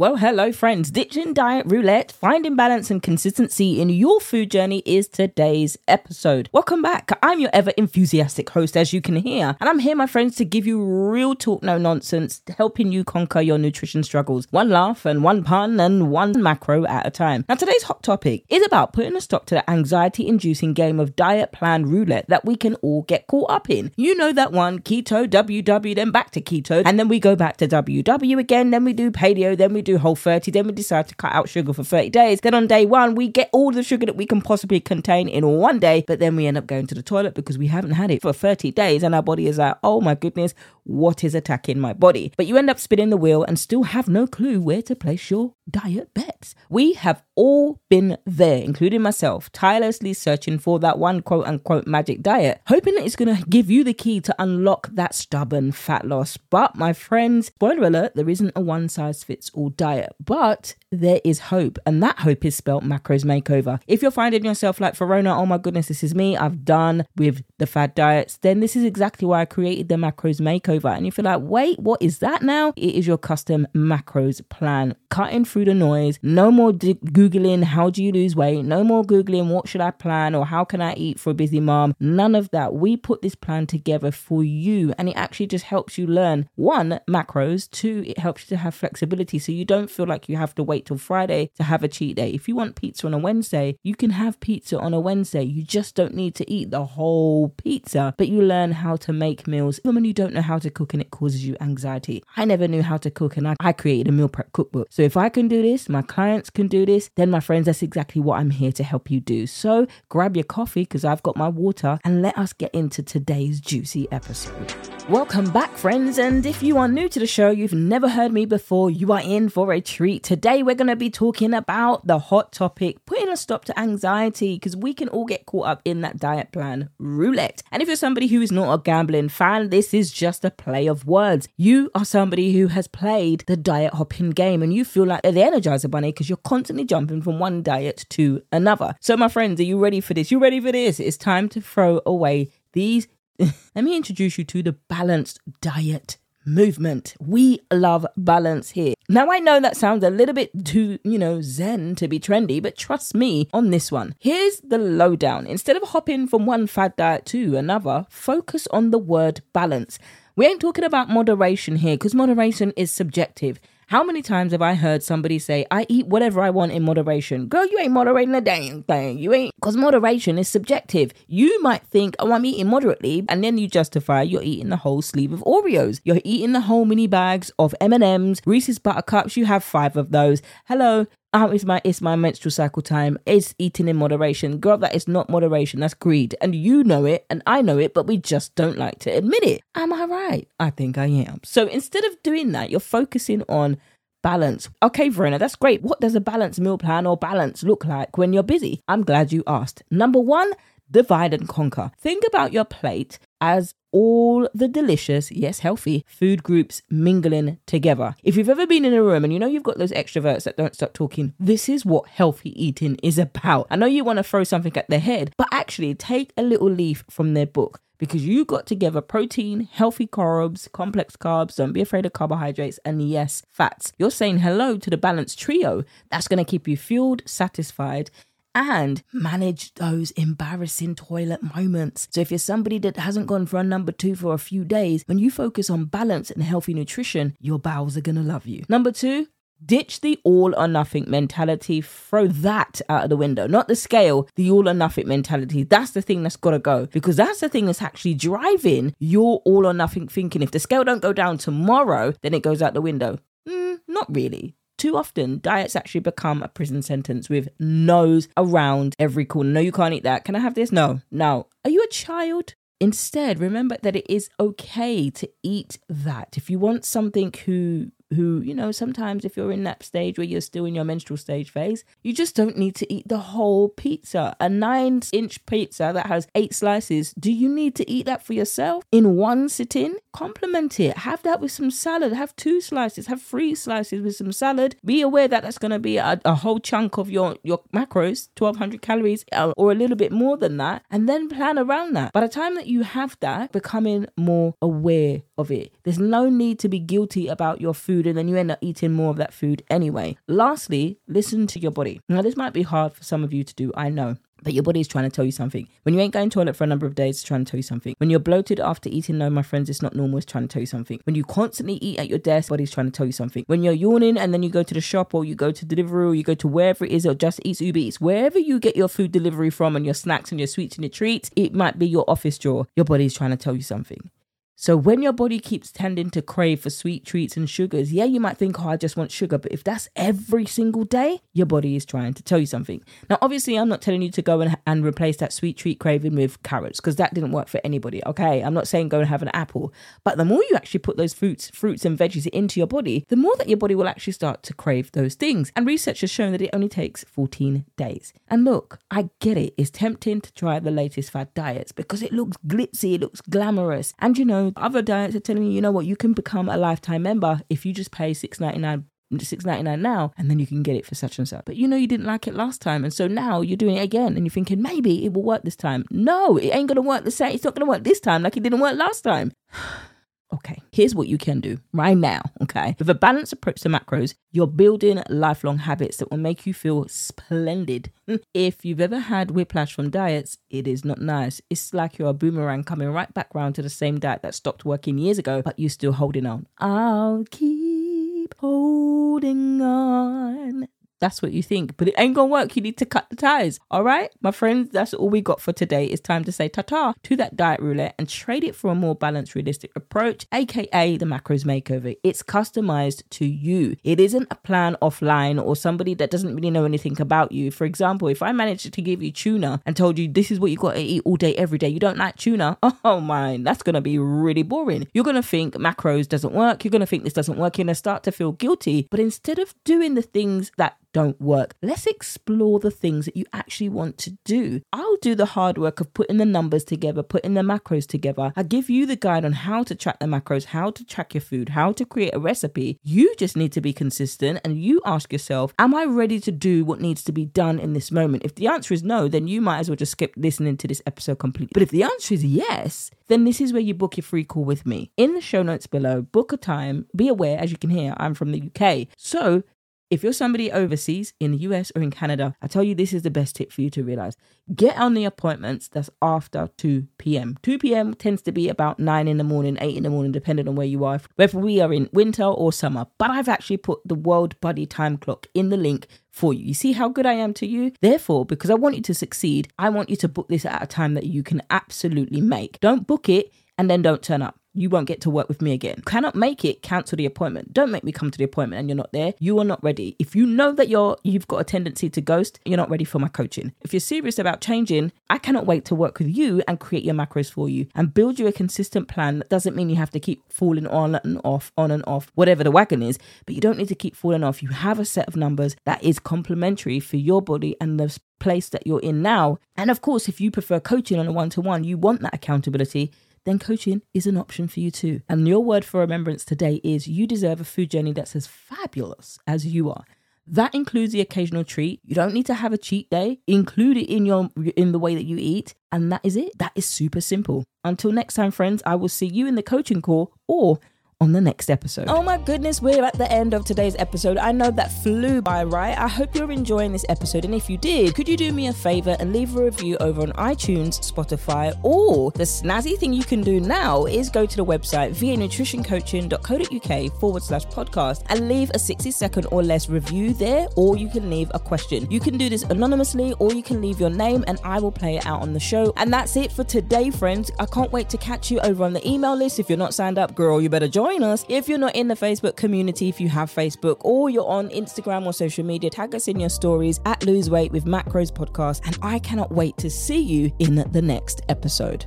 Well, hello, friends. Ditching diet roulette, finding balance and consistency in your food journey is today's episode. Welcome back. I'm your ever enthusiastic host, as you can hear, and I'm here, my friends, to give you real talk, no nonsense, helping you conquer your nutrition struggles. One laugh and one pun and one macro at a time. Now, today's hot topic is about putting a stop to the anxiety inducing game of diet plan roulette that we can all get caught up in. You know that one keto, WW, then back to keto, and then we go back to WW again, then we do paleo, then we do do whole 30, then we decide to cut out sugar for 30 days. Then on day one, we get all the sugar that we can possibly contain in one day, but then we end up going to the toilet because we haven't had it for 30 days and our body is like, oh my goodness, what is attacking my body? But you end up spinning the wheel and still have no clue where to place your diet bets. We have all been there, including myself, tirelessly searching for that one quote unquote magic diet, hoping that it's going to give you the key to unlock that stubborn fat loss. But my friends, spoiler alert, there isn't a one size fits all diet, but there is hope, and that hope is spelt macros makeover. If you're finding yourself like Verona, oh my goodness, this is me, I've done with the fad diets, then this is exactly why I created the macros makeover. And if you're like, wait, what is that now? It is your custom macros plan, cutting through the noise. No more Googling, how do you lose weight? No more Googling, what should I plan or how can I eat for a busy mom? None of that. We put this plan together for you, and it actually just helps you learn one, macros, two, it helps you to have flexibility so you don't feel like you have to wait wait till Friday to have a cheat day. If you want pizza on a Wednesday, you can have pizza on a Wednesday. You just don't need to eat the whole pizza, but you learn how to make meals even when you don't know how to cook and it causes you anxiety. I never knew how to cook and I, I created a meal prep cookbook. So if I can do this, my clients can do this, then my friends, that's exactly what I'm here to help you do. So grab your coffee because I've got my water and let us get into today's juicy episode. Welcome back, friends. And if you are new to the show, you've never heard me before, you are in for a treat. Today, we're going to be talking about the hot topic putting a stop to anxiety because we can all get caught up in that diet plan roulette. And if you're somebody who is not a gambling fan, this is just a play of words. You are somebody who has played the diet hopping game and you feel like the Energizer Bunny because you're constantly jumping from one diet to another. So, my friends, are you ready for this? You ready for this? It's time to throw away these let me introduce you to the balanced diet movement. We love balance here. Now, I know that sounds a little bit too, you know, zen to be trendy, but trust me on this one. Here's the lowdown. Instead of hopping from one fad diet to another, focus on the word balance. We ain't talking about moderation here because moderation is subjective. How many times have I heard somebody say, I eat whatever I want in moderation? Girl, you ain't moderating a damn thing. You ain't. Because moderation is subjective. You might think, oh, I'm eating moderately. And then you justify you're eating the whole sleeve of Oreos. You're eating the whole mini bags of M&Ms, Reese's Buttercups. You have five of those. Hello, oh, it's my it's my menstrual cycle time. It's eating in moderation. Girl, that is not moderation. That's greed. And you know it, and I know it, but we just don't like to admit it. Am I right? I think I am. So instead of doing that, you're focusing on balance. Okay, Verena, that's great. What does a balanced meal plan or balance look like when you're busy? I'm glad you asked. Number one, divide and conquer. Think about your plate as all the delicious, yes, healthy food groups mingling together. If you've ever been in a room and you know you've got those extroverts that don't stop talking, this is what healthy eating is about. I know you want to throw something at their head, but actually take a little leaf from their book because you got together protein, healthy carbs, complex carbs, don't be afraid of carbohydrates, and yes, fats. You're saying hello to the balanced trio that's going to keep you fueled, satisfied, and manage those embarrassing toilet moments. So, if you're somebody that hasn't gone for a number two for a few days, when you focus on balance and healthy nutrition, your bowels are gonna love you. Number two, Ditch the all or nothing mentality. Throw that out of the window. Not the scale, the all or nothing mentality. That's the thing that's got to go because that's the thing that's actually driving your all or nothing thinking. If the scale don't go down tomorrow, then it goes out the window. Mm, not really. Too often, diets actually become a prison sentence with no's around every corner. No, you can't eat that. Can I have this? No, no. Are you a child? Instead, remember that it is okay to eat that. If you want something who who, you know, sometimes if you're in that stage where you're still in your menstrual stage phase, you just don't need to eat the whole pizza. A nine inch pizza that has eight slices, do you need to eat that for yourself in one sitting? Complement it. Have that with some salad. Have two slices. Have three slices with some salad. Be aware that that's going to be a, a, whole chunk of your, your macros, 1200 calories uh, or a little bit more than that, and then plan around that. By the time that you have that, becoming more aware of it, there's no need to be guilty about your food food and then you end up eating more of that food anyway. Lastly, listen to your body. Now, this might be hard for some of you to do, I know. But your body is trying to tell you something. When you ain't going to toilet for a number of days, it's trying to tell you something. When you're bloated after eating, no, my friends, it's not normal, it's trying to tell you something. When you constantly eat at your desk, body's trying to tell you something. When you're yawning and then you go to the shop or you go to delivery or you go to wherever it is or just eats Uber Eats, wherever you get your food delivery from and your snacks and your sweets and your treats, it might be your office drawer. Your body's trying to tell you something. So when your body keeps tending to crave for sweet treats and sugars, yeah, you might think, oh, I just want sugar. But if that's every single day, your body is trying to tell you something. Now, obviously, I'm not telling you to go and, and replace that sweet treat craving with carrots because that didn't work for anybody. Okay. I'm not saying go and have an apple. But the more you actually put those fruits, fruits and veggies into your body, the more that your body will actually start to crave those things. And research has shown that it only takes 14 days. And look, I get it. It's tempting to try the latest fad diets because it looks glitzy, it looks glamorous. And you know, other diets are telling you, you know what, you can become a lifetime member if you just pay six ninety nine six ninety nine now, and then you can get it for such and such. But you know you didn't like it last time, and so now you're doing it again, and you're thinking maybe it will work this time. No, it ain't gonna work the same. It's not gonna work this time like it didn't work last time. Okay, here's what you can do right now. Okay, with a balanced approach to macros, you're building lifelong habits that will make you feel splendid. If you've ever had whiplash from diets, it is not nice. It's like you're a boomerang coming right back round to the same diet that stopped working years ago, but you're still holding on. I'll keep holding on. That's what you think, but it ain't gonna work. You need to cut the ties. All right, my friends, that's all we got for today. It's time to say ta ta to that diet roulette and trade it for a more balanced, realistic approach, aka the macros makeover. It's customized to you. It isn't a plan offline or somebody that doesn't really know anything about you. For example, if I managed to give you tuna and told you this is what you got to eat all day, every day, you don't like tuna, oh my, that's gonna be really boring. You're gonna think macros doesn't work. You're gonna think this doesn't work. You're gonna start to feel guilty. But instead of doing the things that don't work. Let's explore the things that you actually want to do. I'll do the hard work of putting the numbers together, putting the macros together. I give you the guide on how to track the macros, how to track your food, how to create a recipe. You just need to be consistent and you ask yourself, Am I ready to do what needs to be done in this moment? If the answer is no, then you might as well just skip listening to this episode completely. But if the answer is yes, then this is where you book your free call with me. In the show notes below, book a time. Be aware, as you can hear, I'm from the UK. So if you're somebody overseas in the US or in Canada, I tell you this is the best tip for you to realize. Get on the appointments that's after 2 p.m. 2 p.m. tends to be about 9 in the morning, 8 in the morning, depending on where you are, whether we are in winter or summer. But I've actually put the World Buddy time clock in the link for you. You see how good I am to you? Therefore, because I want you to succeed, I want you to book this at a time that you can absolutely make. Don't book it and then don't turn up you won't get to work with me again. Cannot make it, cancel the appointment. Don't make me come to the appointment and you're not there. You are not ready. If you know that you're you've got a tendency to ghost, you're not ready for my coaching. If you're serious about changing, I cannot wait to work with you and create your macros for you and build you a consistent plan that doesn't mean you have to keep falling on and off, on and off, whatever the wagon is, but you don't need to keep falling off. You have a set of numbers that is complementary for your body and the place that you're in now. And of course, if you prefer coaching on a one to one, you want that accountability then coaching is an option for you too. And your word for remembrance today is you deserve a food journey that's as fabulous as you are. That includes the occasional treat. You don't need to have a cheat day. Include it in your in the way that you eat, and that is it. That is super simple. Until next time, friends, I will see you in the coaching call or on the next episode. Oh my goodness, we're at the end of today's episode. I know that flew by, right? I hope you're enjoying this episode. And if you did, could you do me a favor and leave a review over on iTunes, Spotify, or the snazzy thing you can do now is go to the website vanutritioncoaching.co.uk forward slash podcast and leave a 60 second or less review there, or you can leave a question. You can do this anonymously, or you can leave your name and I will play it out on the show. And that's it for today, friends. I can't wait to catch you over on the email list. If you're not signed up, girl, you better join join us. If you're not in the Facebook community, if you have Facebook or you're on Instagram or social media, tag us in your stories at Lose Weight with Macros Podcast. And I cannot wait to see you in the next episode.